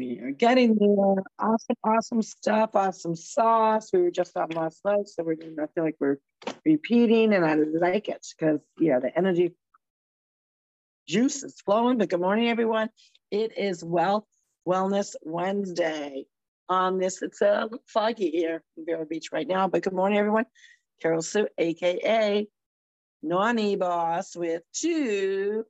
We are getting there. Awesome, awesome stuff. Awesome sauce. We were just on last night, so we're I feel like we're repeating, and I like it because yeah, the energy juice is flowing. But good morning, everyone. It is Wealth Wellness Wednesday. On this, it's a little foggy here in Vero Beach right now. But good morning, everyone. Carol Sue, aka Nani Boss, with two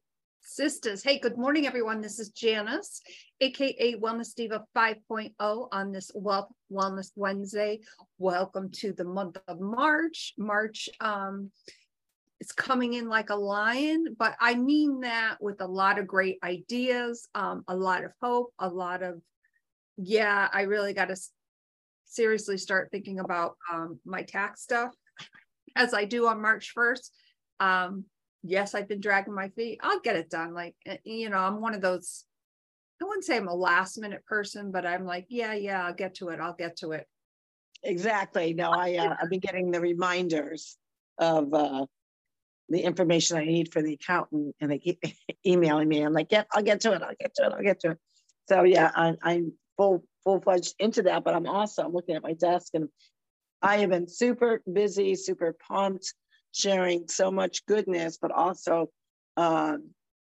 sisters. Hey, good morning, everyone. This is Janice, aka Wellness Diva 5.0 on this Wealth Wellness Wednesday. Welcome to the month of March. March um, it's coming in like a lion, but I mean that with a lot of great ideas, um, a lot of hope, a lot of, yeah, I really got to seriously start thinking about um, my tax stuff as I do on March 1st. Um, yes, I've been dragging my feet. I'll get it done. Like, eh, you know, I'm one of those, I wouldn't say I'm a last minute person, but I'm like, yeah, yeah, I'll get to it. I'll get to it. Exactly. No, I, uh, I've been getting the reminders of uh, the information I need for the accountant and they keep emailing me. I'm like, yeah, I'll get to it. I'll get to it. I'll get to it. So yeah, I, I'm full, full fledged into that, but I'm also, I'm looking at my desk and I have been super busy, super pumped sharing so much goodness, but also um,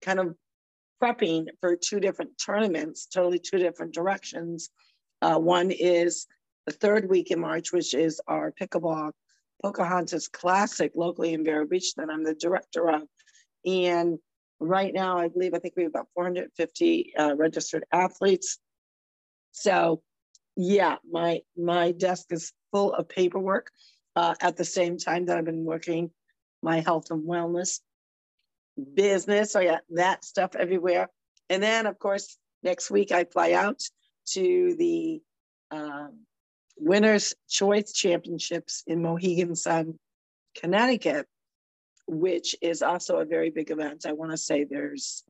kind of prepping for two different tournaments, totally two different directions. Uh, one is the third week in March, which is our pickleball Pocahontas Classic locally in Vero Beach that I'm the director of. And right now, I believe, I think we have about 450 uh, registered athletes. So yeah, my my desk is full of paperwork uh, at the same time that I've been working my health and wellness business. So yeah, that stuff everywhere. And then of course, next week I fly out to the um, Winners Choice Championships in Mohegan Sun, Connecticut, which is also a very big event. I want to say there's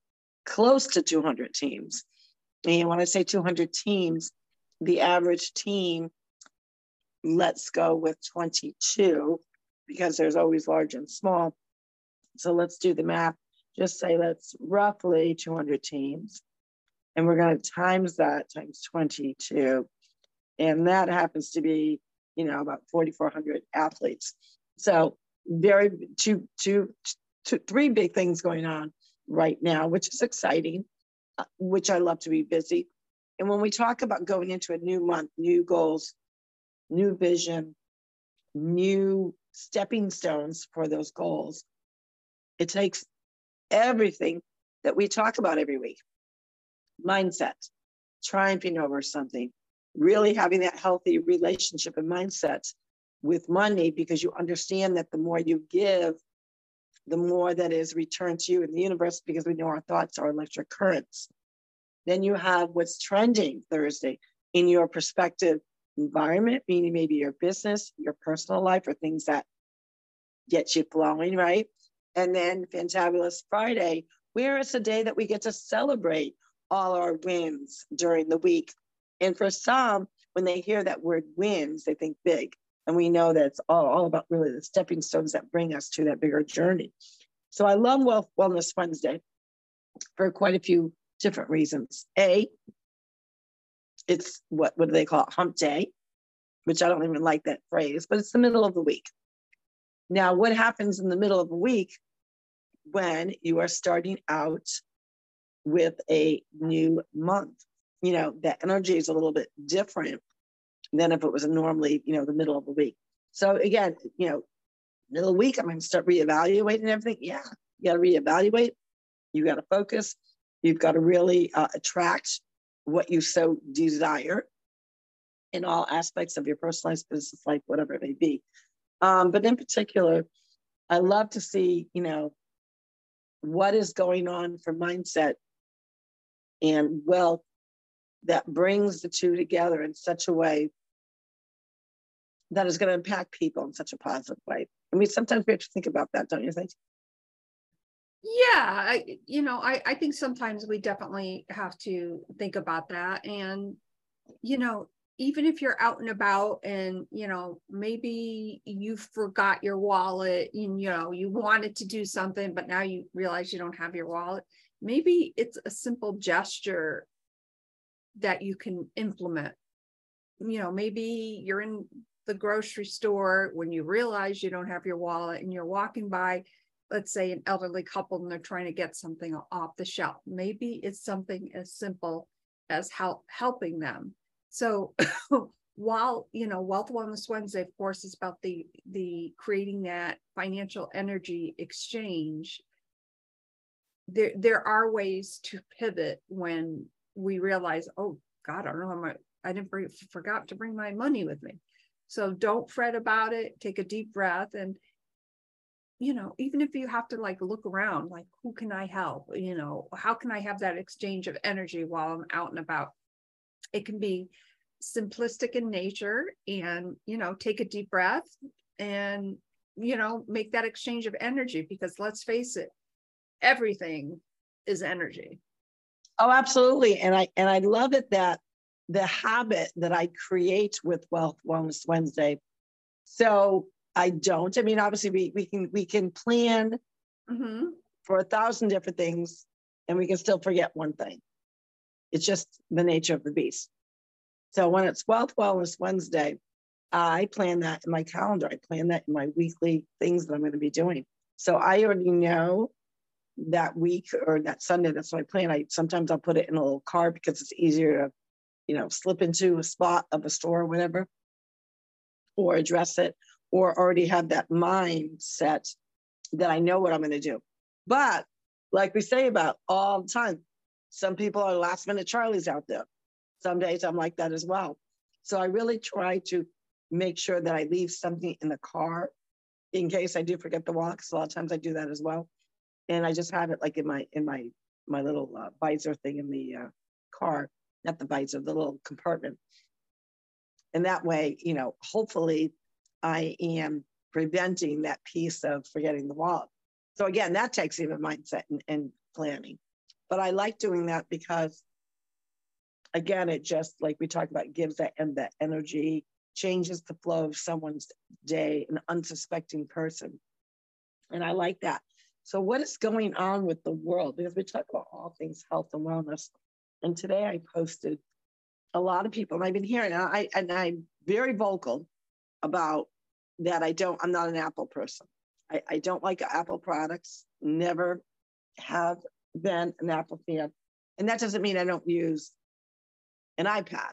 close to 200 teams. And when I say 200 teams, the average team let's go with 22 because there's always large and small. So let's do the math. Just say that's roughly 200 teams. And we're going to times that times 22. And that happens to be, you know, about 4,400 athletes. So very two, two, two, three big things going on right now, which is exciting, uh, which I love to be busy. And when we talk about going into a new month, new goals, new vision, new stepping stones for those goals. It takes everything that we talk about every week mindset, triumphing over something, really having that healthy relationship and mindset with money because you understand that the more you give, the more that is returned to you in the universe because we know our thoughts are electric currents. Then you have what's trending Thursday in your perspective environment, meaning maybe your business, your personal life, or things that get you flowing, right? And then Fantabulous Friday, where it's a day that we get to celebrate all our wins during the week. And for some, when they hear that word wins, they think big. And we know that it's all, all about really the stepping stones that bring us to that bigger journey. So I love Wellness Wednesday for quite a few different reasons. A, it's what what do they call it? Hump day which i don't even like that phrase but it's the middle of the week. Now what happens in the middle of the week when you are starting out with a new month? You know that energy is a little bit different than if it was normally you know the middle of the week. So again you know middle of the week i'm to start reevaluating everything. Yeah you got to reevaluate. You got to focus. You've got to really uh, attract what you so desire in all aspects of your personalized business life, whatever it may be. Um, but in particular, I love to see, you know, what is going on for mindset and wealth that brings the two together in such a way that is going to impact people in such a positive way. I mean, sometimes we have to think about that, don't you think? Yeah I, you know I, I think sometimes we definitely have to think about that and you know even if you're out and about and you know maybe you forgot your wallet and you know you wanted to do something but now you realize you don't have your wallet maybe it's a simple gesture that you can implement. You know, maybe you're in the grocery store when you realize you don't have your wallet and you're walking by, let's say, an elderly couple and they're trying to get something off the shelf. Maybe it's something as simple as help helping them. So while you know wealth wellness wednesday of course is about the the creating that financial energy exchange there there are ways to pivot when we realize oh god i don't know how much i didn't bring, forgot to bring my money with me so don't fret about it take a deep breath and you know even if you have to like look around like who can i help? You know how can i have that exchange of energy while i'm out and about? It can be simplistic in nature and you know take a deep breath and you know make that exchange of energy because let's face it everything is energy. Oh absolutely and i and i love it that the habit that i create with wealth wellness wednesday. So i don't i mean obviously we, we can we can plan mm-hmm. for a thousand different things and we can still forget one thing it's just the nature of the beast so when it's Wealth Wellness Wednesday, I plan that in my calendar. I plan that in my weekly things that I'm going to be doing. So I already know that week or that Sunday. That's my plan. I sometimes I'll put it in a little card because it's easier to, you know, slip into a spot of a store or whatever, or address it, or already have that mindset that I know what I'm going to do. But like we say about all the time, some people are last minute Charlies out there. Some days I'm like that as well. So I really try to make sure that I leave something in the car in case I do forget the walk. So a lot of times I do that as well. And I just have it like in my in my my little uh, visor thing in the uh, car, not the visor, the little compartment. And that way, you know, hopefully I am preventing that piece of forgetting the wallet. So again, that takes even mindset and, and planning. But I like doing that because again, it just like we talked about gives that and that energy, changes the flow of someone's day, an unsuspecting person. And I like that. So, what is going on with the world? Because we talk about all things health and wellness. And today I posted a lot of people, and I've been hearing, and, I, and I'm very vocal about that. I don't, I'm not an Apple person. I, I don't like Apple products, never have been an Apple fan. And that doesn't mean I don't use an iPad.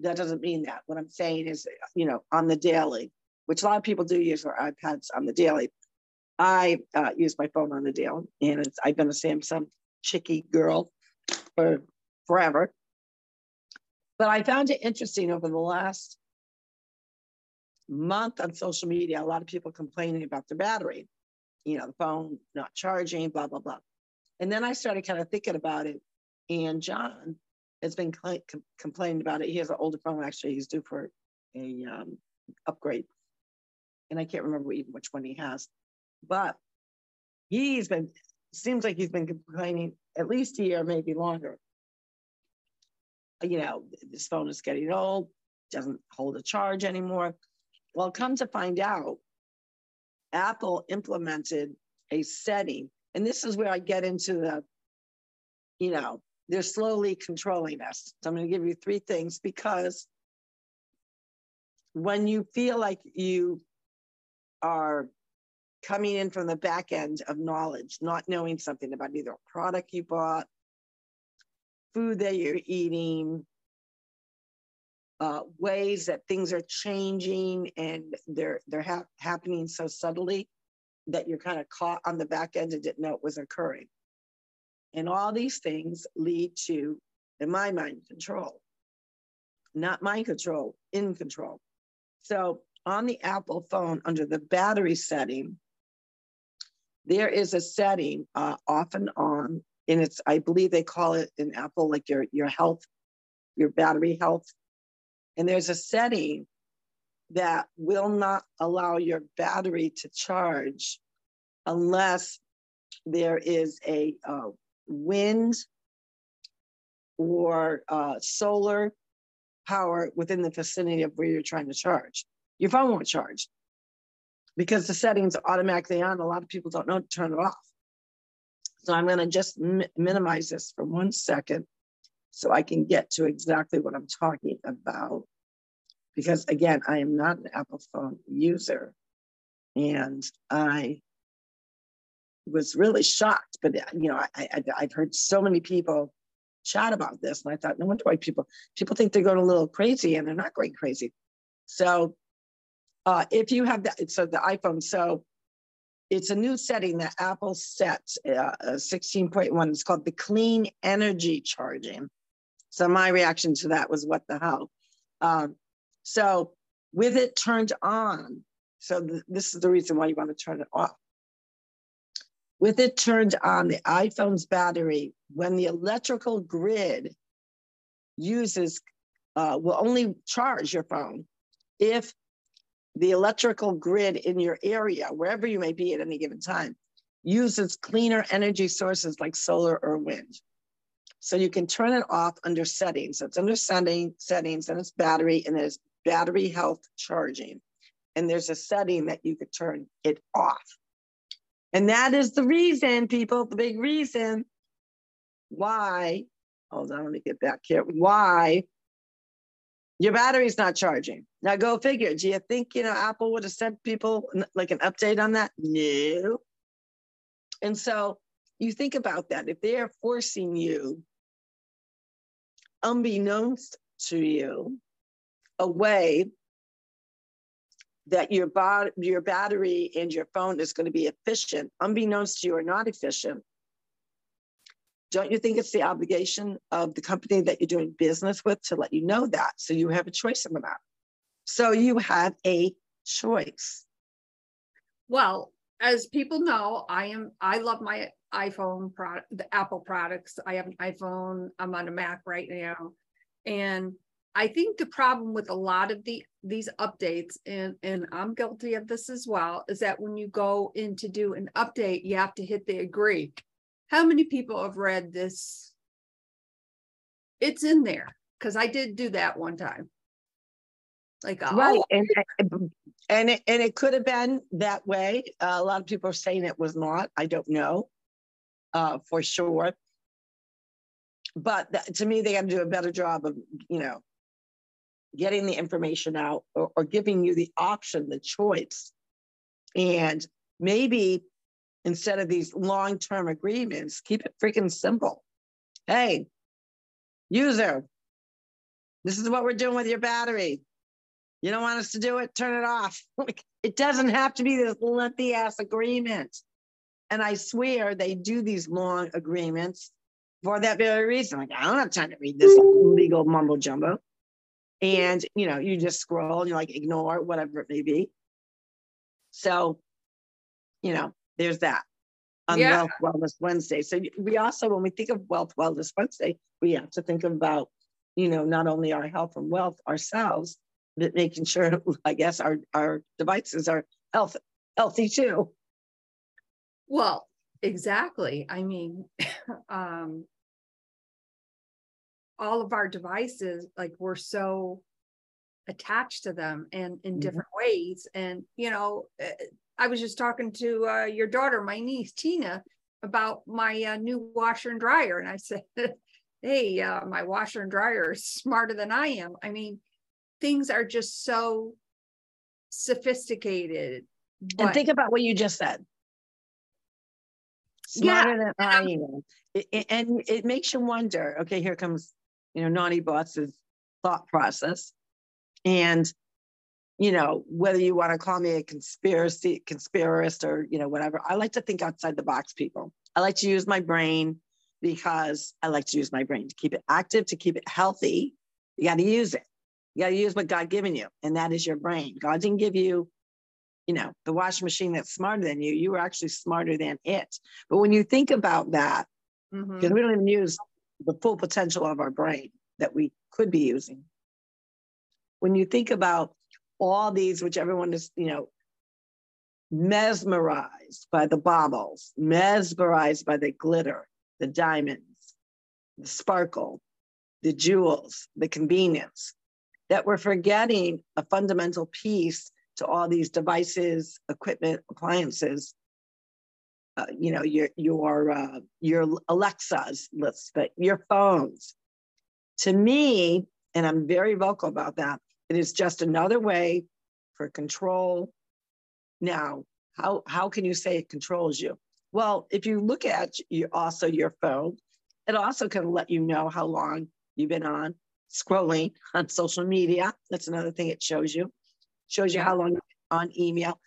That doesn't mean that. What I'm saying is, you know, on the daily, which a lot of people do use their iPads on the daily. I uh, use my phone on the daily, and I've been a Samsung chicky girl for forever. But I found it interesting over the last month on social media, a lot of people complaining about their battery, you know, the phone not charging, blah, blah, blah. And then I started kind of thinking about it. And John has been com- complaining about it. He has an older phone actually. He's due for a um, upgrade, and I can't remember even which one he has. But he's been seems like he's been complaining at least a year, maybe longer. You know, this phone is getting old, doesn't hold a charge anymore. Well, come to find out, Apple implemented a setting, and this is where I get into the, you know, they're slowly controlling us. So I'm going to give you three things because when you feel like you are coming in from the back end of knowledge, not knowing something about either a product you bought, food that you're eating, uh, ways that things are changing and they're they're ha- happening so subtly that you're kind of caught on the back end and didn't know it was occurring. And all these things lead to, in my mind, control. Not mind control, in control. So on the Apple phone, under the battery setting, there is a setting uh, off and on, and it's, I believe they call it in Apple, like your, your health, your battery health. And there's a setting that will not allow your battery to charge unless there is a uh, wind or uh, solar power within the vicinity of where you're trying to charge. Your phone won't charge because the settings are automatically on. A lot of people don't know to turn it off. So I'm going to just mi minimize this for one second so I can get to exactly what I'm talking about. Because again, I am not an Apple phone user. And I was really shocked, but you know, I, I, I've heard so many people chat about this. And I thought, no wonder why people, people think they're going a little crazy and they're not going crazy. So uh, if you have that, so the iPhone, so it's a new setting that Apple sets, uh, 16.1. Uh, it's called the clean energy charging. So my reaction to that was, what the hell? Um, so with it turned on, so th this is the reason why you want to turn it off. With it turned on, the iPhone's battery, when the electrical grid uses, uh, will only charge your phone if the electrical grid in your area, wherever you may be at any given time, uses cleaner energy sources like solar or wind. So you can turn it off under settings. So it's under setting, settings and it's battery and there's battery health charging. And there's a setting that you could turn it off. And that is the reason, people, the big reason why, hold on, let me get back here, why your battery's not charging. Now go figure. Do you think, you know, Apple would have sent people like an update on that? No. And so you think about that. If they're forcing you, unbeknownst to you, a way that your, your battery and your phone is going to be efficient, unbeknownst to you or not efficient, don't you think it's the obligation of the company that you're doing business with to let you know that so you have a choice in the matter? So you have a choice. Well, as people know, I am I love my iPhone product, the Apple products. I have an iPhone. I'm on a Mac right now, and I think the problem with a lot of the these updates, and and I'm guilty of this as well, is that when you go in to do an update, you have to hit the agree. How many people have read this? It's in there because I did do that one time. Like oh. right, oh. and and it, and it could have been that way. Uh, a lot of people are saying it was not. I don't know uh, for sure. But th- to me, they got to do a better job of you know getting the information out or, or giving you the option, the choice. And maybe instead of these long term agreements, keep it freaking simple. Hey, user, this is what we're doing with your battery. You don't want us to do it, turn it off. it doesn't have to be this lengthy ass agreement. And I swear they do these long agreements for that very reason. Like, I don't have time to read this legal mumbo jumbo and you know you just scroll and you like ignore whatever it may be so you know there's that on yeah. wealth wellness wednesday so we also when we think of wealth wellness wednesday we have to think about you know not only our health and wealth ourselves making sure i guess our our devices are health healthy too. Well exactly. I mean um all of our devices like we're so attached to them and in mm-hmm. different ways. And you know eh, i was just talking to uh, your daughter my niece tina about my uh, new washer and dryer. And i said hey uh, my washer and dryer is smarter than i am. I mean things are just so sophisticated but... and think about what you just said smarter yeah. than i am it, and it makes you wonder okay here comes you know, Naughty Boss's thought process. And, you know, whether you want to call me a conspiracy conspiracist or, you know, whatever, I like to think outside the box, people. I like to use my brain because I like to use my brain to keep it active, to keep it healthy. You got to use it. You got to use what God given you, and that is your brain. God didn't give you, you know, the washing machine that's smarter than you. You were actually smarter than it. But when you think about that, because mm-hmm. we don't even use the full potential of our brain that we could be using. When you think about all these, which everyone is, you know, mesmerized by the baubles, mesmerized by the glitter, the diamonds, the sparkle, the jewels, the convenience, that we're forgetting a fundamental piece to all these devices, equipment, appliances uh, you know your your uh, your Alexas, let's but your phones. To me, and I'm very vocal about that, it is just another way for control. Now, how, how can you say it controls you? Well, if you look at you also your phone, it also can let you know how long you've been on scrolling on social media. That's another thing it shows you. Shows you how long on email.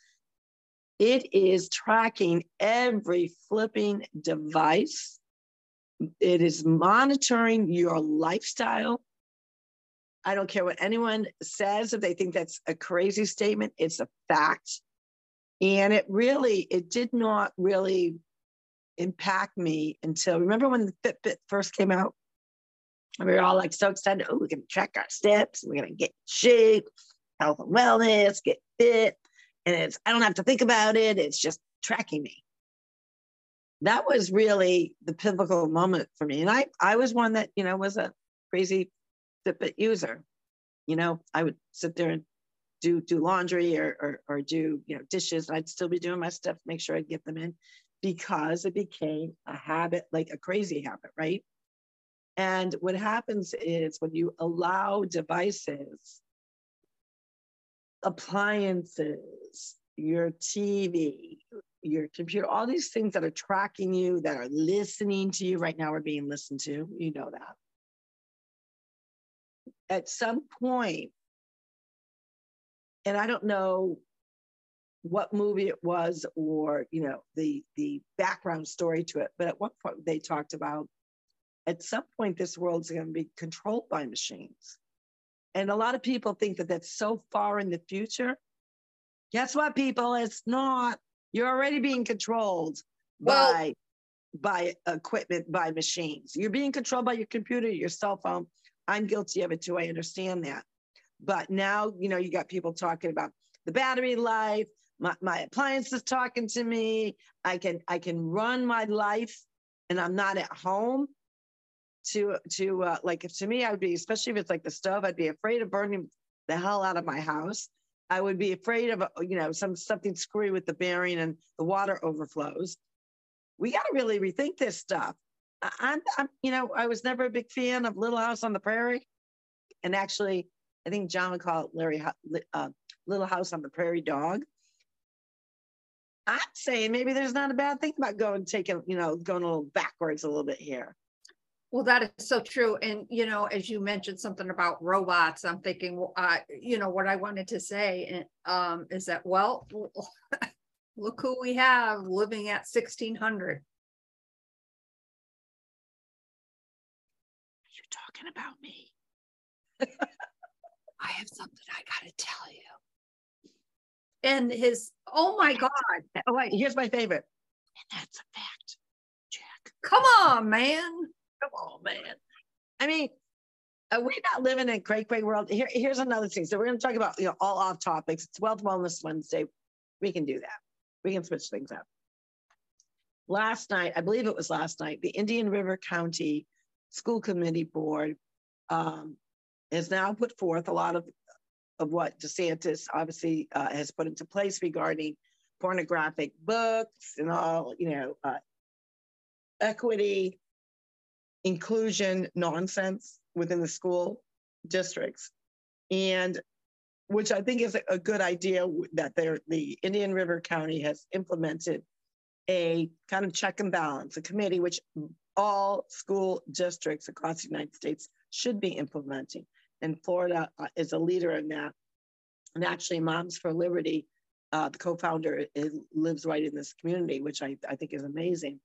It is tracking every flipping device. It is monitoring your lifestyle. I don't care what anyone says if they think that's a crazy statement, it's a fact. And it really, it did not really impact me until remember when the Fitbit first came out? And we were all like so excited. Oh, we're gonna track our steps, we're gonna get shape, health and wellness, get fit and it's I don't have to think about it. It's just tracking me. That was really the pivotal moment for me. And I I was one that, you know, was a crazy Fitbit user. You know, I would sit there and do do laundry or, or, or do you know dishes. I'd still be doing my stuff, make sure I'd get them in because it became a habit, like a crazy habit, right? And what happens is when you allow devices appliances, your TV, your computer, all these things that are tracking you, that are listening to you right now are being listened to. You know that. At some point, and I don't know what movie it was or you know the the background story to it but at one point they talked about at some point this world's going to be controlled by machines and a lot of people think that that's so far in the future. Guess what, people? It's not. You're already being controlled well, by by equipment, by machines. You're being controlled by your computer, your cell phone. I'm guilty of it too. I understand that. But now, you know, you got people talking about the battery life. My, my appliance is talking to me. I can I can run my life and I'm not at home to to uh, like if to me I would be especially if it's like the stove I'd be afraid of burning the hell out of my house. I would be afraid of uh, you know some something screwy with the bearing and the water overflows. We got to really rethink this stuff. I'm, I'm you know I was never a big fan of Little House on the Prairie, and actually I think John would call it Larry uh, Little House on the Prairie Dog. I'm saying maybe there's not a bad thing about going taking you know going a little backwards a little bit here. Well, that is so true. And, you know, as you mentioned something about robots, I'm thinking, uh, you know, what I wanted to say um, is that, well, look who we have living at 1600. You're talking about me. I have something I got to tell you. And his, oh my God. Oh, wait, here's my favorite. And that's a fact, Jack. Come on, man. Come on, man. I mean, are we not living in a great, great world? Here, here's another thing. So we're going to talk about you know all off topics. It's Wealth Wellness Wednesday. We can do that. We can switch things up. Last night, I believe it was last night, the Indian River County School Committee Board um, has now put forth a lot of of what DeSantis obviously uh, has put into place regarding pornographic books and all, you know, uh, equity, inclusion nonsense within the school districts. And which I think is a good idea that the Indian River County has implemented a kind of check and balance, a committee which all school districts across the United States should be implementing. And Florida uh, is a leader in that. And actually, Moms for Liberty, uh, the co-founder, lives right in this community, which I, I think is amazing.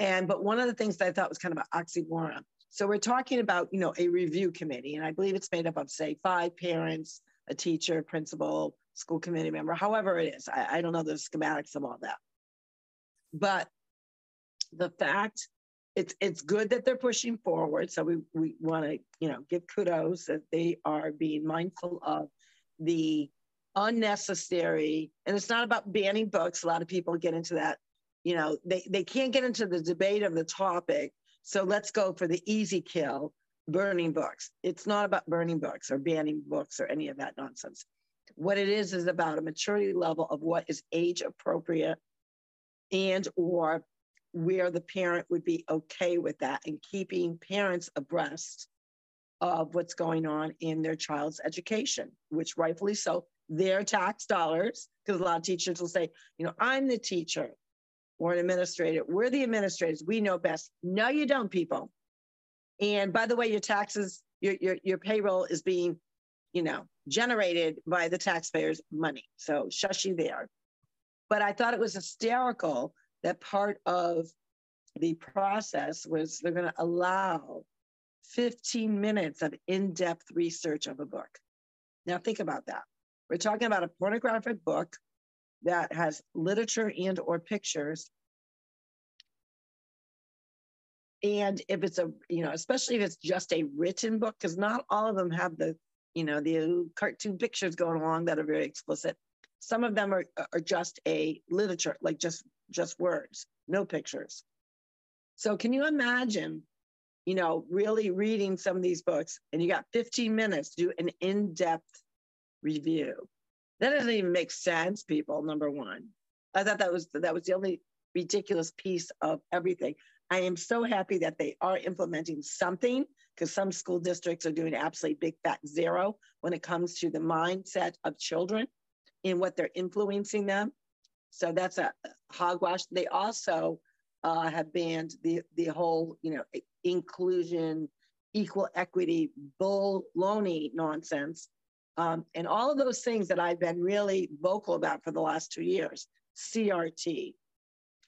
And but one of the things that I thought was kind of an oxymoron. So we're talking about, you know, a review committee, and I believe it's made up of, say, five parents, a teacher, principal, school committee member, however it is. I, I don't know the schematics of all that. But the fact it's it's good that they're pushing forward. So we we want to, you know, give kudos that they are being mindful of the unnecessary, and it's not about banning books. A lot of people get into that you know, they, they can't get into the debate of the topic. So let's go for the easy kill, burning books. It's not about burning books or banning books or any of that nonsense. What it is is about a maturity level of what is age appropriate and or where the parent would be okay with that and keeping parents abreast of what's going on in their child's education, which rightfully so, their tax dollars, because a lot of teachers will say, you know, I'm the teacher or an administrator. We're the administrators. We know best. No, you don't, people. And by the way, your taxes, your your your payroll is being, you know, generated by the taxpayers' money. So shushy there. But I thought it was hysterical that part of the process was they're going to allow 15 minutes of in-depth research of a book. Now think about that. We're talking about a pornographic book that has literature and or pictures. And if it's a, you know, especially if it's just a written book, because not all of them have the, you know, the cartoon pictures going along that are very explicit. Some of them are, are just a literature, like just just words, no pictures. So can you imagine, you know, really reading some of these books and you got 15 minutes to do an in-depth review? That doesn't even make sense, people, number one. I thought that was that was the only ridiculous piece of everything. I am so happy that they are implementing something because some school districts are doing absolutely big fat zero when it comes to the mindset of children and what they're influencing them. So that's a hogwash. They also uh, have banned the the whole, you know, inclusion, equal equity, baloney nonsense, um, and all of those things that I've been really vocal about for the last two years. CRT,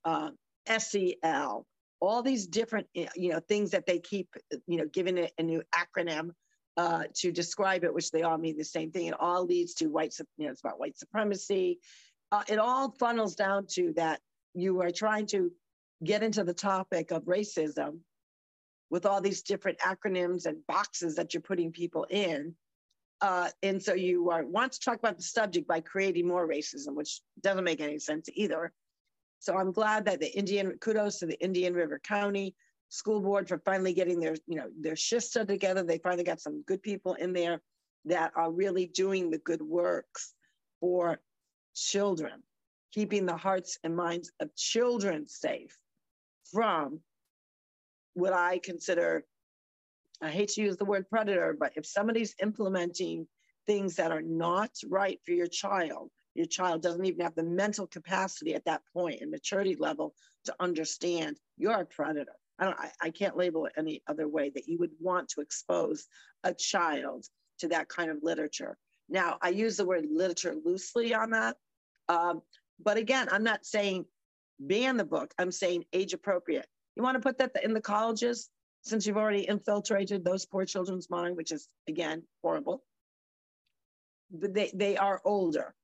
uh, SEL, all these different, you know, things that they keep, you know, giving it a new acronym uh, to describe it, which they all mean the same thing. It all leads to white, you know, it's about white supremacy, uh, it all funnels down to that you are trying to get into the topic of racism with all these different acronyms and boxes that you're putting people in. Uh, and so you are, want to talk about the subject by creating more racism, which doesn't make any sense either. So I'm glad that the Indian, kudos to the Indian River County School Board for finally getting their, you know, their shista together. They finally got some good people in there that are really doing the good works for children, keeping the hearts and minds of children safe from what I consider, I hate to use the word predator, but if somebody's implementing things that are not right for your child, your child doesn't even have the mental capacity at that point and maturity level to understand you're a predator. I don't I, I can't label it any other way that you would want to expose a child to that kind of literature. Now, I use the word literature loosely on that. Um, but again, I'm not saying ban the book. I'm saying age appropriate. You want to put that in the colleges since you've already infiltrated those poor children's mind, which is again horrible. But they they are older.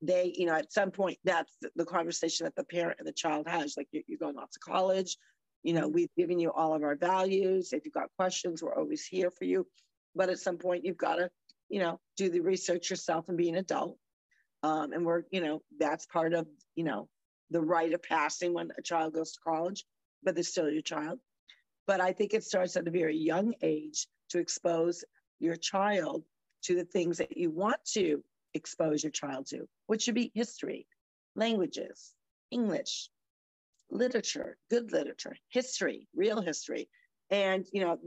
They, you know, at some point, that's the conversation that the parent and the child has. Like you're going off to college. You know, we've given you all of our values. If you've got questions, we're always here for you. But at some point, you've got to you know, do the research yourself and be an adult. Um, and we're, you know, that's part of, you know, the rite of passing when a child goes to college, but they're still your child. But I think it starts at a very young age to expose your child to the things that you want to expose your child to, which should be history, languages, English, literature, good literature, history, real history. And, you know,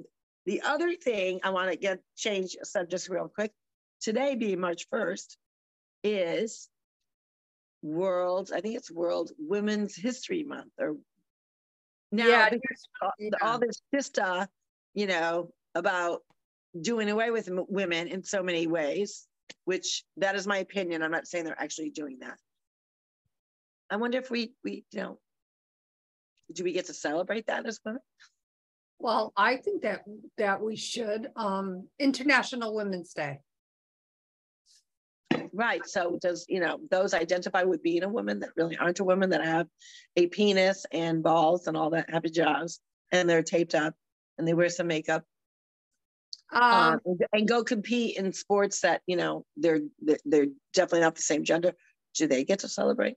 the other thing I want to get change subjects real quick. Today, being March 1st, is World, I think it's World Women's History Month. Or now yeah, all, yeah. all this stuff, you know, about doing away with women in so many ways, which that is my opinion. I'm not saying they're actually doing that. I wonder if we we you know do we get to celebrate that as women? Well, I think that that we should. Um, International Women's Day. Right. So does you know those identify with being a woman that really aren't a woman that have a penis and balls and all that happy jazz and they're taped up and they wear some makeup um, um, and go compete in sports that you know they're they're definitely not the same gender. Do they get to celebrate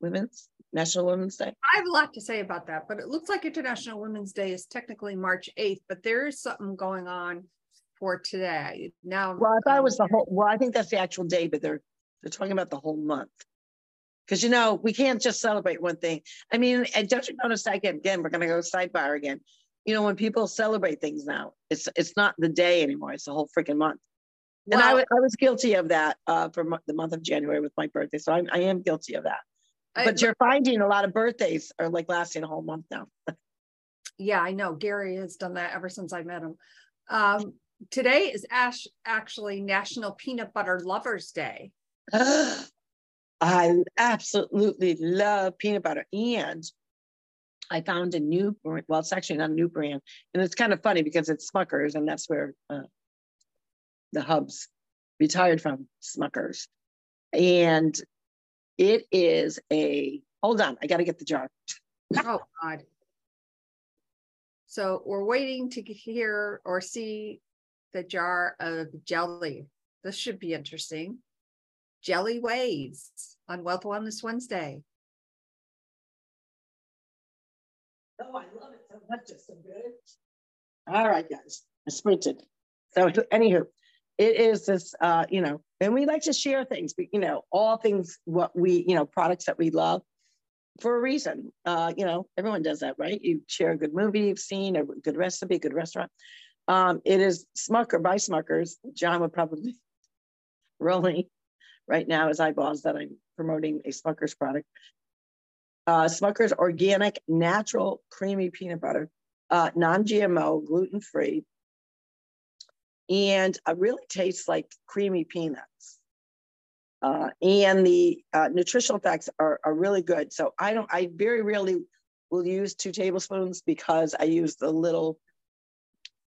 women's? National Women's Day? I have a lot to say about that, but it looks like International Women's Day is technically March 8th, but there is something going on for today. Now, well, I thought it was the whole, well, I think that's the actual day, but they're they're talking about the whole month. Because you know, we can't just celebrate one thing. I mean, and don't you notice again, again, we're gonna go sidebar again. you know, when people celebrate things now, it's it's not the day anymore. It's the whole freaking month. Well, and I, I was guilty of that uh, for the month of January with my birthday. So I'm, I am guilty of that. But I, you're finding a lot of birthdays are like lasting a whole month now. yeah, I know. Gary has done that ever since I met him. Um, today is Ash actually National Peanut Butter Lovers Day. I absolutely love peanut butter. And I found a new, brand. well, it's actually not a new brand. And it's kind of funny because it's Smuckers, and that's where uh, the hubs retired from Smuckers. And it is a, hold on, I got to get the jar. oh, God. So we're waiting to hear or see the jar of jelly. This should be interesting. Jelly Waves on Wealth Wellness Wednesday. Oh, I love it so much. It's so good. All right, guys, I sprinted. So, anywho, it is this, uh, you know, and we like to share things, but, you know, all things what we, you know, products that we love for a reason. Uh, you know, everyone does that, right? You share a good movie you've seen, a good recipe, a good restaurant. Um, it is Smucker by Smuckers. John would probably rolling right now his eyeballs that I'm promoting a Smuckers product uh, Smucker's organic, natural, creamy peanut butter, uh, non-GMO, gluten-free, and it really tastes like creamy peanuts. Uh, and the uh, nutritional facts are, are really good. So I don't, I very rarely will use two tablespoons because I use the little,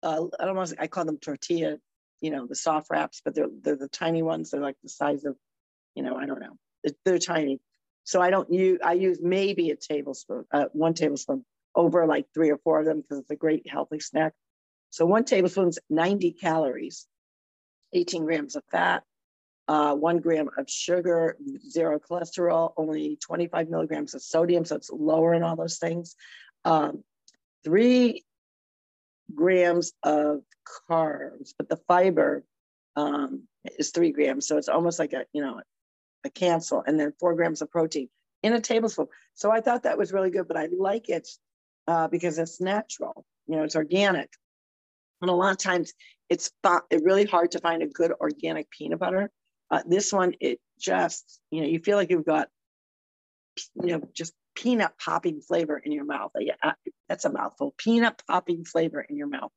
uh, I don't want to, I call them tortilla, you know, the soft wraps, but they're, they're the tiny ones. They're like the size of, you know, I don't know. They're, they're tiny. So I don't use, I use maybe a tablespoon, uh, one tablespoon over like three or four of them because it's a great healthy snack. So one tablespoon is 90 calories, 18 grams of fat, uh, one gram of sugar, zero cholesterol, only 25 milligrams of sodium. So it's lower in all those things. Um, three grams of carbs, but the fiber um, is three grams. So it's almost like a, you know, a cancel, and then four grams of protein in a tablespoon. So I thought that was really good, but I like it uh, because it's natural, you know, it's organic. And a lot of times it's it really hard to find a good organic peanut butter. Uh, this one, it just, you know, you feel like you've got, you know, just peanut popping flavor in your mouth. That's a mouthful. Peanut popping flavor in your mouth.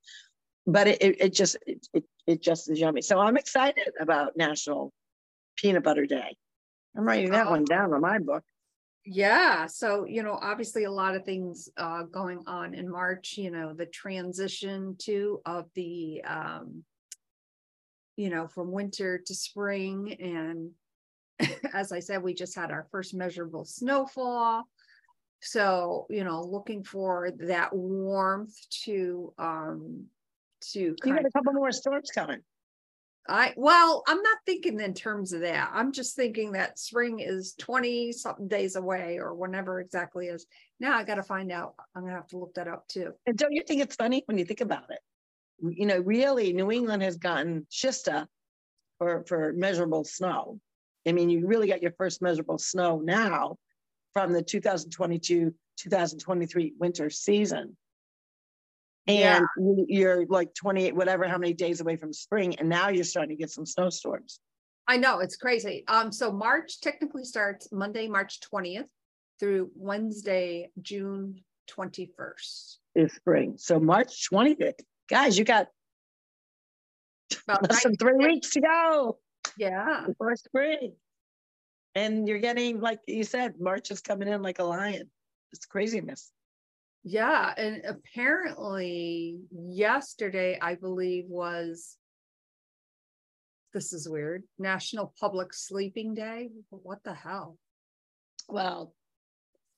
But it, it, it just it, it, it just is yummy. So I'm excited about National Peanut Butter Day. I'm writing that one down on my book. Yeah. So, you know, obviously a lot of things uh, going on in March, you know, the transition to of the, um, you know, from winter to spring. And as I said, we just had our first measurable snowfall. So, you know, looking for that warmth to, um, to you got a couple more storms coming. I well, I'm not thinking in terms of that. I'm just thinking that spring is 20 something days away or whenever exactly is. Now I got to find out. I'm gonna have to look that up too. And don't you think it's funny when you think about it? You know, really, New England has gotten shista for for measurable snow. I mean, you really got your first measurable snow now from the 2022 2023 winter season. And yeah. you're like 28 whatever how many days away from spring and now you're starting to get some snowstorms. I know it's crazy. Um so march technically starts monday march 20th through wednesday june 21st is spring. So march 20th guys you got About less than three weeks to go yeah. before spring and you're getting like you said march is coming in like a lion it's craziness yeah, and apparently yesterday, I believe, was this is weird National Public Sleeping Day. What the hell? Well,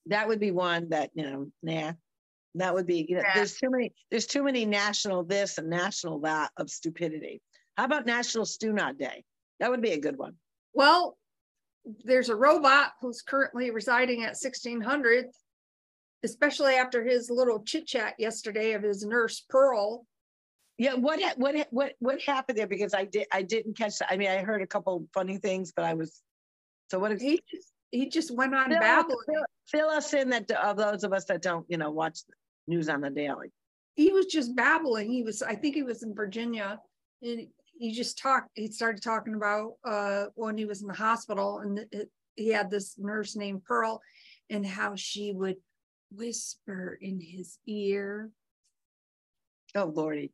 that would be one that, you know, nah, that would be, you know, there's too many, there's too many national this and national that of stupidity. How about National Stew Not Day? That would be a good one. Well, there's a robot who's currently residing at 1600 especially after his little chit chat yesterday of his nurse Pearl. Yeah, what what what what happened there? Because I did I didn't catch that. I mean, I heard a couple funny things, but I was so what? He just he just went on fill, babbling. Fill, fill, us in that of those of us that don't you know watch news on the daily. he was just babbling. He was, I think he was in Virginia, and he just talked. He started talking about uh, when he was in the hospital, and it, he had this nurse named Pearl, and how she would whisper in his ear. Oh lordy,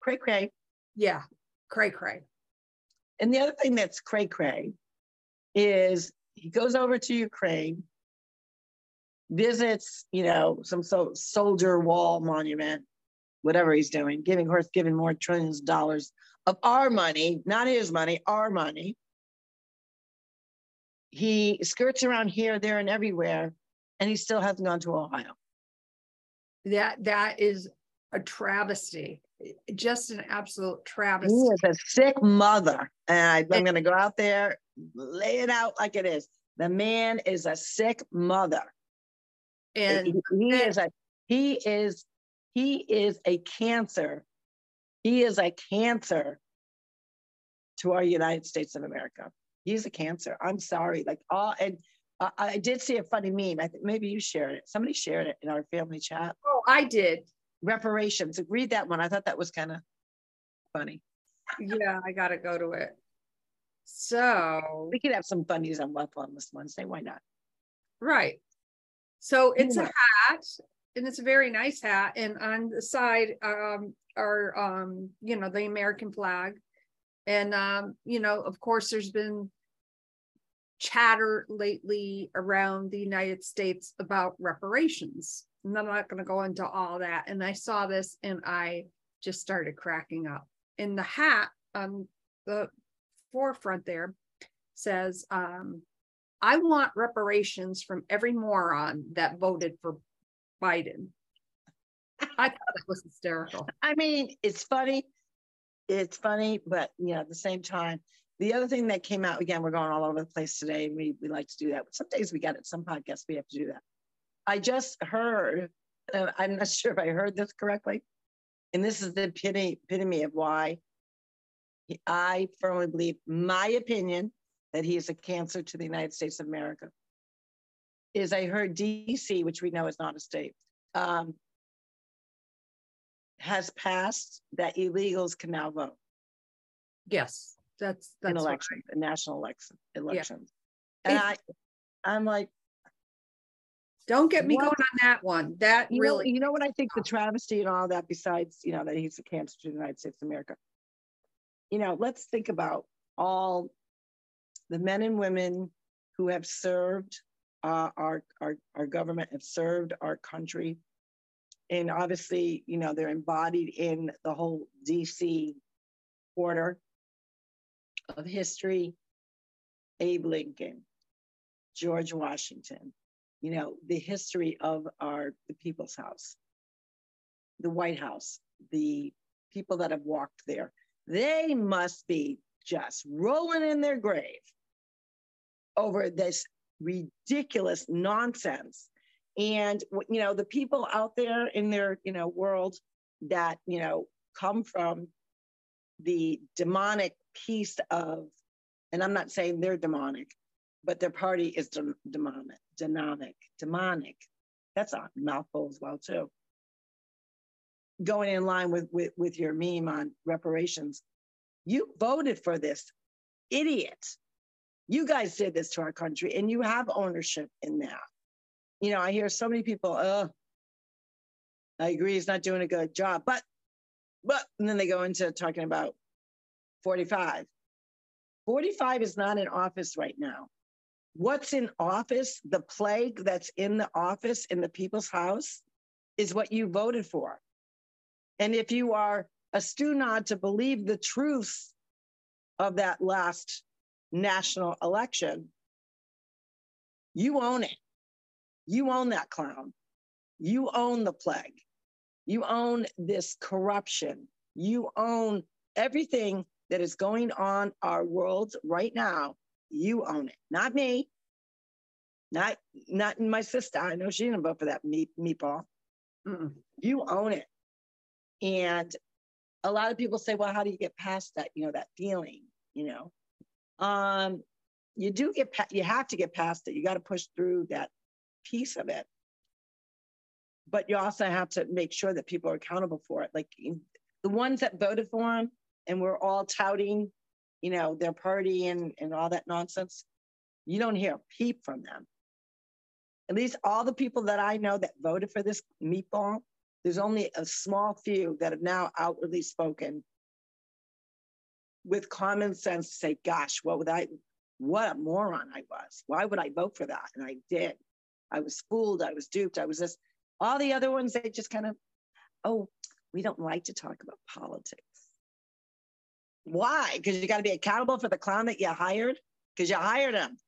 cray cray. Yeah, cray cray. And the other thing that's cray cray is he goes over to Ukraine visits, you know, some so soldier wall monument, whatever he's doing, giving, of course, giving more trillions of dollars of our money, not his money, our money. He skirts around here, there, and everywhere, and he still hasn't gone to Ohio. That that is a travesty, just an absolute travesty. He is a sick mother, and I, I'm going to go out there, lay it out like it is. The man is a sick mother and he, he is a he is he is a cancer. He is a cancer to our united states of america. He's a cancer. I'm sorry. Like all and uh, i did see a funny meme. I think maybe you shared it. Somebody shared it in our family chat. Oh i did. Reparations. Read that one. I thought that was kind of funny. Yeah i gotta go to it. So we could have some funnies on left on this Wednesday. Why not? Right. So it's a hat and it's a very nice hat. And on the side um, are, um, you know, the American flag. And, um, you know, of course, there's been chatter lately around the United States about reparations. And I'm not going to go into all that. And I saw this and I just started cracking up. And the hat on the forefront there says, um, I want reparations from every moron that voted for Biden. I thought that was hysterical. I mean, it's funny. It's funny, but you know, at the same time, the other thing that came out again, we're going all over the place today, and we, we like to do that. Some days we get it, some podcasts we have to do that. I just heard, I'm not sure if I heard this correctly, and this is the epitome of why I firmly believe my opinion that he is a cancer to the United States of America is I heard DC, which we know is not a state, um, has passed that illegals can now vote. Yes, that's that's in elections, right. national election elections. Yeah. And I, I'm like, don't get me what? going on that one. That you really, know, you know what I think the travesty and all that. Besides, you know, that he's a cancer to the United States of America. You know, let's think about all the men and women who have served uh, our, our, our government, have served our country. And obviously, you know, they're embodied in the whole DC quarter of history. Abe Lincoln, George Washington, you know, the history of our the people's house, the White House, the people that have walked there. They must be just rolling in their grave over this ridiculous nonsense. And you know, the people out there in their you know world that you know come from the demonic piece of, and I'm not saying they're demonic, but their party is de- demonic, demonic, demonic. That's a mouthful as well too. Going in line with, with with your meme on reparations, you voted for this idiot you guys did this to our country and you have ownership in that. You know, I hear so many people, oh, I agree he's not doing a good job, but, but, and then they go into talking about 45. 45 is not in office right now. What's in office, the plague that's in the office in the people's house, is what you voted for. And if you are a student to believe the truth of that last national election, you own it. You own that clown. You own the plague. You own this corruption. You own everything that is going on our world right now. You own it, not me. Not not my sister. I know she didn't vote for that meat meatball. Mm-mm. You own it. And a lot of people say, well, how do you get past that, you know, that feeling, you know? Um, you do get you have to get past it. You got to push through that piece of it. but you also have to make sure that people are accountable for it. Like the ones that voted for him and we're all touting, you know, their party and, and all that nonsense, you don't hear a peep from them. At least all the people that I know that voted for this meatball, there's only a small few that have now outwardly spoken with common sense say, gosh, what would I, what a moron I was. Why would I vote for that? And I did. I was fooled. I was duped. I was this. All the other ones, they just kind of, oh, we don't like to talk about politics. Why? Because you got to be accountable for the clown that you hired because you hired him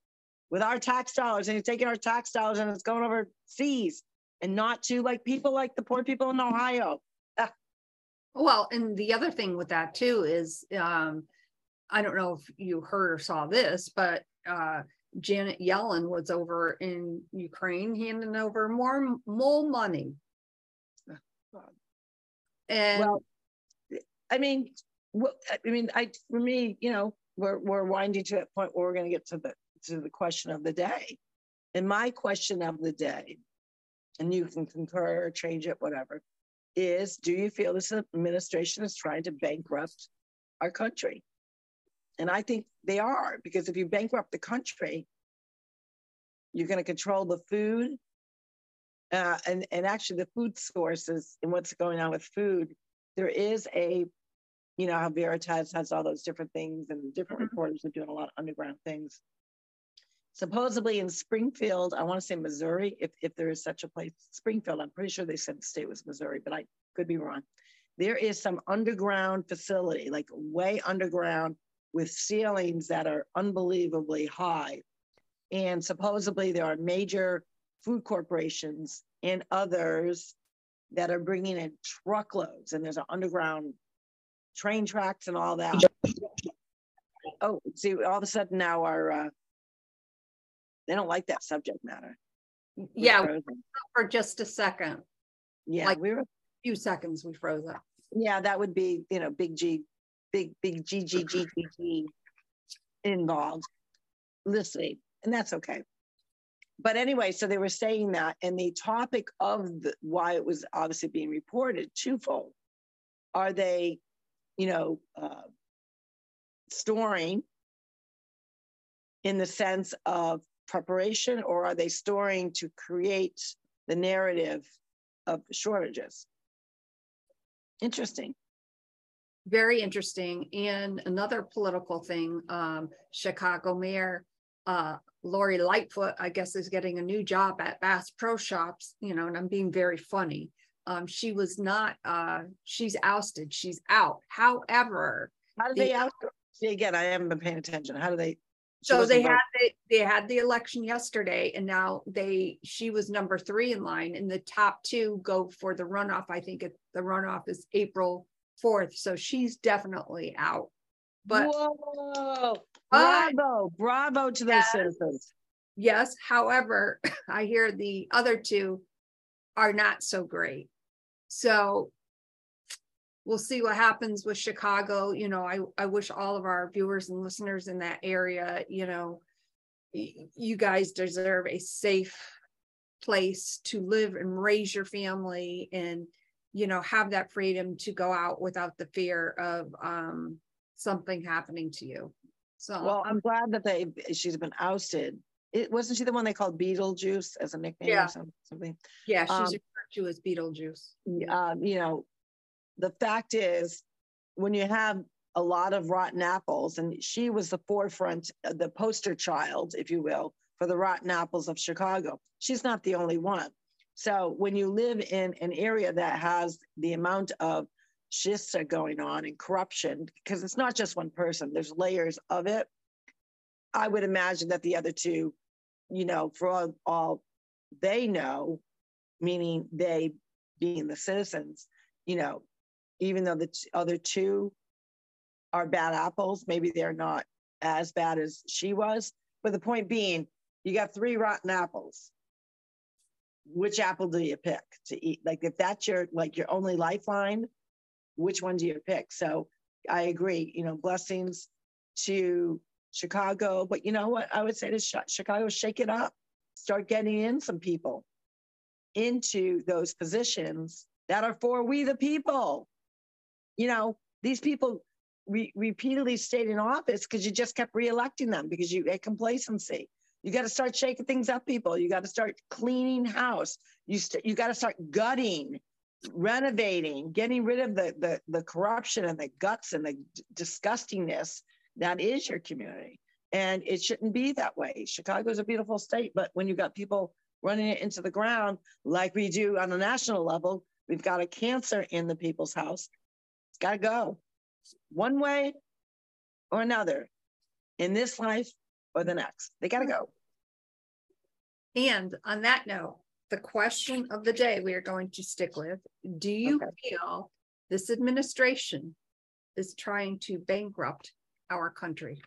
with our tax dollars and you're taking our tax dollars and it's going overseas and not to like people like the poor people in Ohio. Well, and the other thing with that too is um, I don't know if you heard or saw this, but uh, Janet Yellen was over in Ukraine handing over more more money. And well, I mean, I mean, I for me, you know, we're we're winding to that point where we're going to get to the to the question of the day. And my question of the day, and you can concur or change it, whatever, is: Do you feel this administration is trying to bankrupt our country? And I think they are, because if you bankrupt the country, you're going to control the food. Uh, and, and actually, the food sources and what's going on with food, there is a, you know, how Veritas has all those different things, and different mm-hmm. reporters are doing a lot of underground things. Supposedly in Springfield, I want to say Missouri, if, if there is such a place, Springfield, I'm pretty sure they said the state was Missouri, but I could be wrong. There is some underground facility, like way underground, with ceilings that are unbelievably high. And supposedly there are major food corporations and others that are bringing in truckloads, and there's an underground train tracks and all that. Oh, see, all of a sudden now our uh, they don't like that subject matter. yeah, for just a second. Yeah, like we were a few seconds we froze up. Yeah, that would be you know big G big, big G, G, G, G, G involved listening, and that's okay. But anyway, so they were saying that, and the topic of the, why it was obviously being reported twofold. Are they, you know, uh, storing in the sense of preparation, or are they storing to create the narrative of shortages? Interesting very interesting. And another political thing, um, Chicago Mayor uh, Lori Lightfoot, I guess, is getting a new job at Bass Pro Shops, you know, and I'm being very funny. Um, she was not, uh, she's ousted, she's out. However, how do they the, out? See, again, I haven't been paying attention. How do they? So they had the, they had the election yesterday, and now they she was number three in line, and the top two go for the runoff. I think it, the runoff is April fourth, so she's definitely out. But whoa, bravo, bravo to those yes, citizens. Yes. However, I hear the other two are not so great. So we'll see what happens with Chicago. You know, I, I wish all of our viewers and listeners in that area, you know, you guys deserve a safe place to live and raise your family and you know have that freedom to go out without the fear of um, something happening to you so well i'm glad that they she's been ousted it wasn't she the one they called beetlejuice as a nickname yeah. or something yeah she's um, referred to as beetlejuice um, you know the fact is when you have a lot of rotten apples and she was the forefront uh, the poster child if you will for the rotten apples of chicago she's not the only one so when you live in an area that has the amount of shista going on and corruption, because it's not just one person, there's layers of it. I would imagine that the other two, you know, for all, all they know, meaning they being the citizens, you know, even though the t- other two are bad apples, maybe they're not as bad as she was. But the point being, you got three rotten apples which apple do you pick to eat? Like if that's your like your only lifeline, which one do you pick? So I agree. You know, blessings to Chicago, but you know what I would say to Chicago, shake it up, start getting in some people. into those positions that are for we the people. You know, these people re- repeatedly stayed in office because you just kept reelecting them because you had complacency. You got to start shaking things up, people. You got to start cleaning house. You st- you got to start gutting, renovating, getting rid of the, the the corruption and the guts and the d- disgustingness that is your community. And it shouldn't be that way. Chicago is a beautiful state, but when you got people running it into the ground like we do on a national level, we've got a cancer in the people's house. Got to go one way or another in this life or the next. They got to go. And on that note, the question of the day we are going to stick with Do you Okay. feel this administration is trying to bankrupt our country?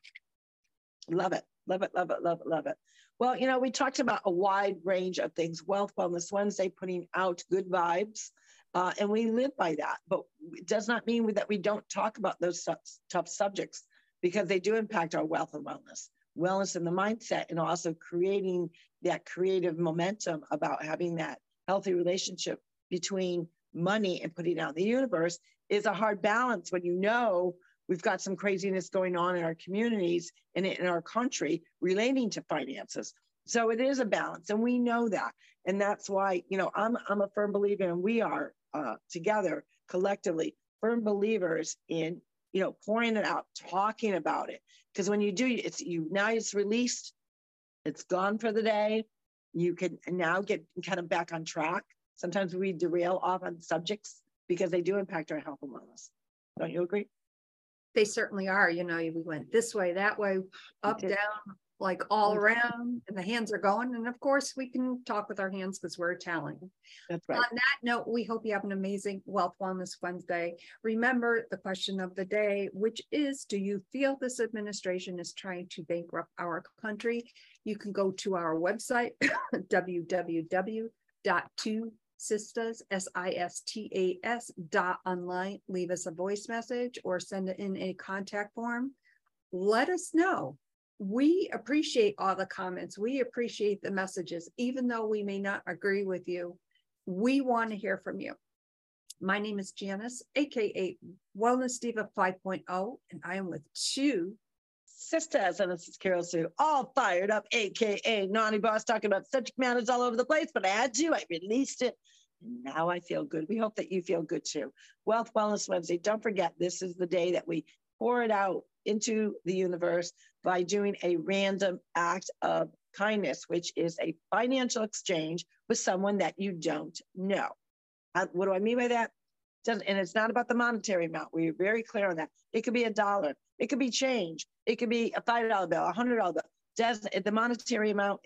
Love it. Love it. Love it. Love it. Love it. Well, you know, we talked about a wide range of things Wealth Wellness Wednesday, putting out good vibes. Uh, and we live by that. But it does not mean that we don't talk about those su- tough subjects because they do impact our wealth and wellness, wellness and the mindset, and also creating that creative momentum about having that healthy relationship between money and putting out the universe is a hard balance when you know we've got some craziness going on in our communities and in our country relating to finances. So it is a balance, and we know that, and that's why you know I'm I'm a firm believer, and we are uh, together collectively firm believers in you know pouring it out, talking about it, because when you do, it's you now it's released, it's gone for the day. You can now get kind of back on track. Sometimes we derail off on subjects because they do impact our health and wellness. Don't you agree? They certainly are. You know, we went this way, that way, up, down, like all Mhm. around, and the hands are going. And of course, we can talk with our hands because we're Italian. That's right. On that note, we hope you have an amazing Wealth Wellness Wednesday. Remember the question of the day, which is Do you feel this administration is trying to bankrupt our country? You can go to our website, www.twosistas, S I S T A S dot online. Leave us a voice message or send it in a contact form. Let us know we appreciate all the comments. We appreciate the messages, even though we may not agree with you. We want to hear from you. My name is Janice, aka Wellness Diva 5.0, and I am with two. Sisters, and this is Carol Sue, all fired up, aka Naughty Boss, talking about subject matters all over the place, but I had to, I released it. And now I feel good. We hope that you feel good too. Wealth Wellness Wednesday. Don't forget, this is the day that we pour it out into the universe by doing a random act of kindness, which is a financial exchange with someone that you don't know. Uh, what do I mean by that? Doesn't, and it's not about the monetary amount. We're very clear on that. It could be a dollar. It could be change. It could be a five dollar bill, a hundred dollar bill. Doesn't the monetary amount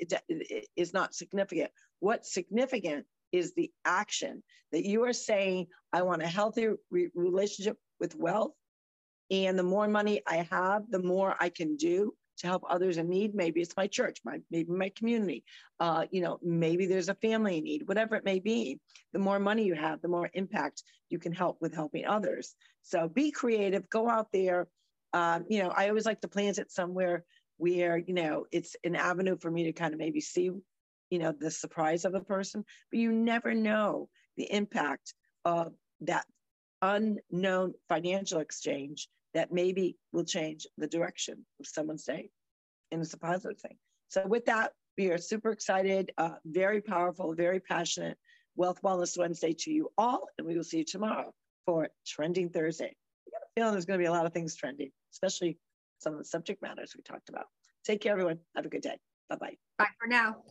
is not significant. What's significant is the action that you are saying. I want a healthy re- relationship with wealth, and the more money I have, the more I can do to help others in need. Maybe it's my church, my maybe my community. Uh, you know, maybe there's a family in need. Whatever it may be, the more money you have, the more impact you can help with helping others. So be creative. Go out there. Um, you know, I always like to plant it somewhere where you know it's an avenue for me to kind of maybe see, you know, the surprise of a person. But you never know the impact of that unknown financial exchange that maybe will change the direction of someone's day. And it's a positive thing. So, with that, we are super excited, uh, very powerful, very passionate Wealth Wellness Wednesday to you all. And we will see you tomorrow for Trending Thursday. I got a feeling there's going to be a lot of things trending, especially some of the subject matters we talked about. Take care, everyone. Have a good day. Bye bye. Bye for now.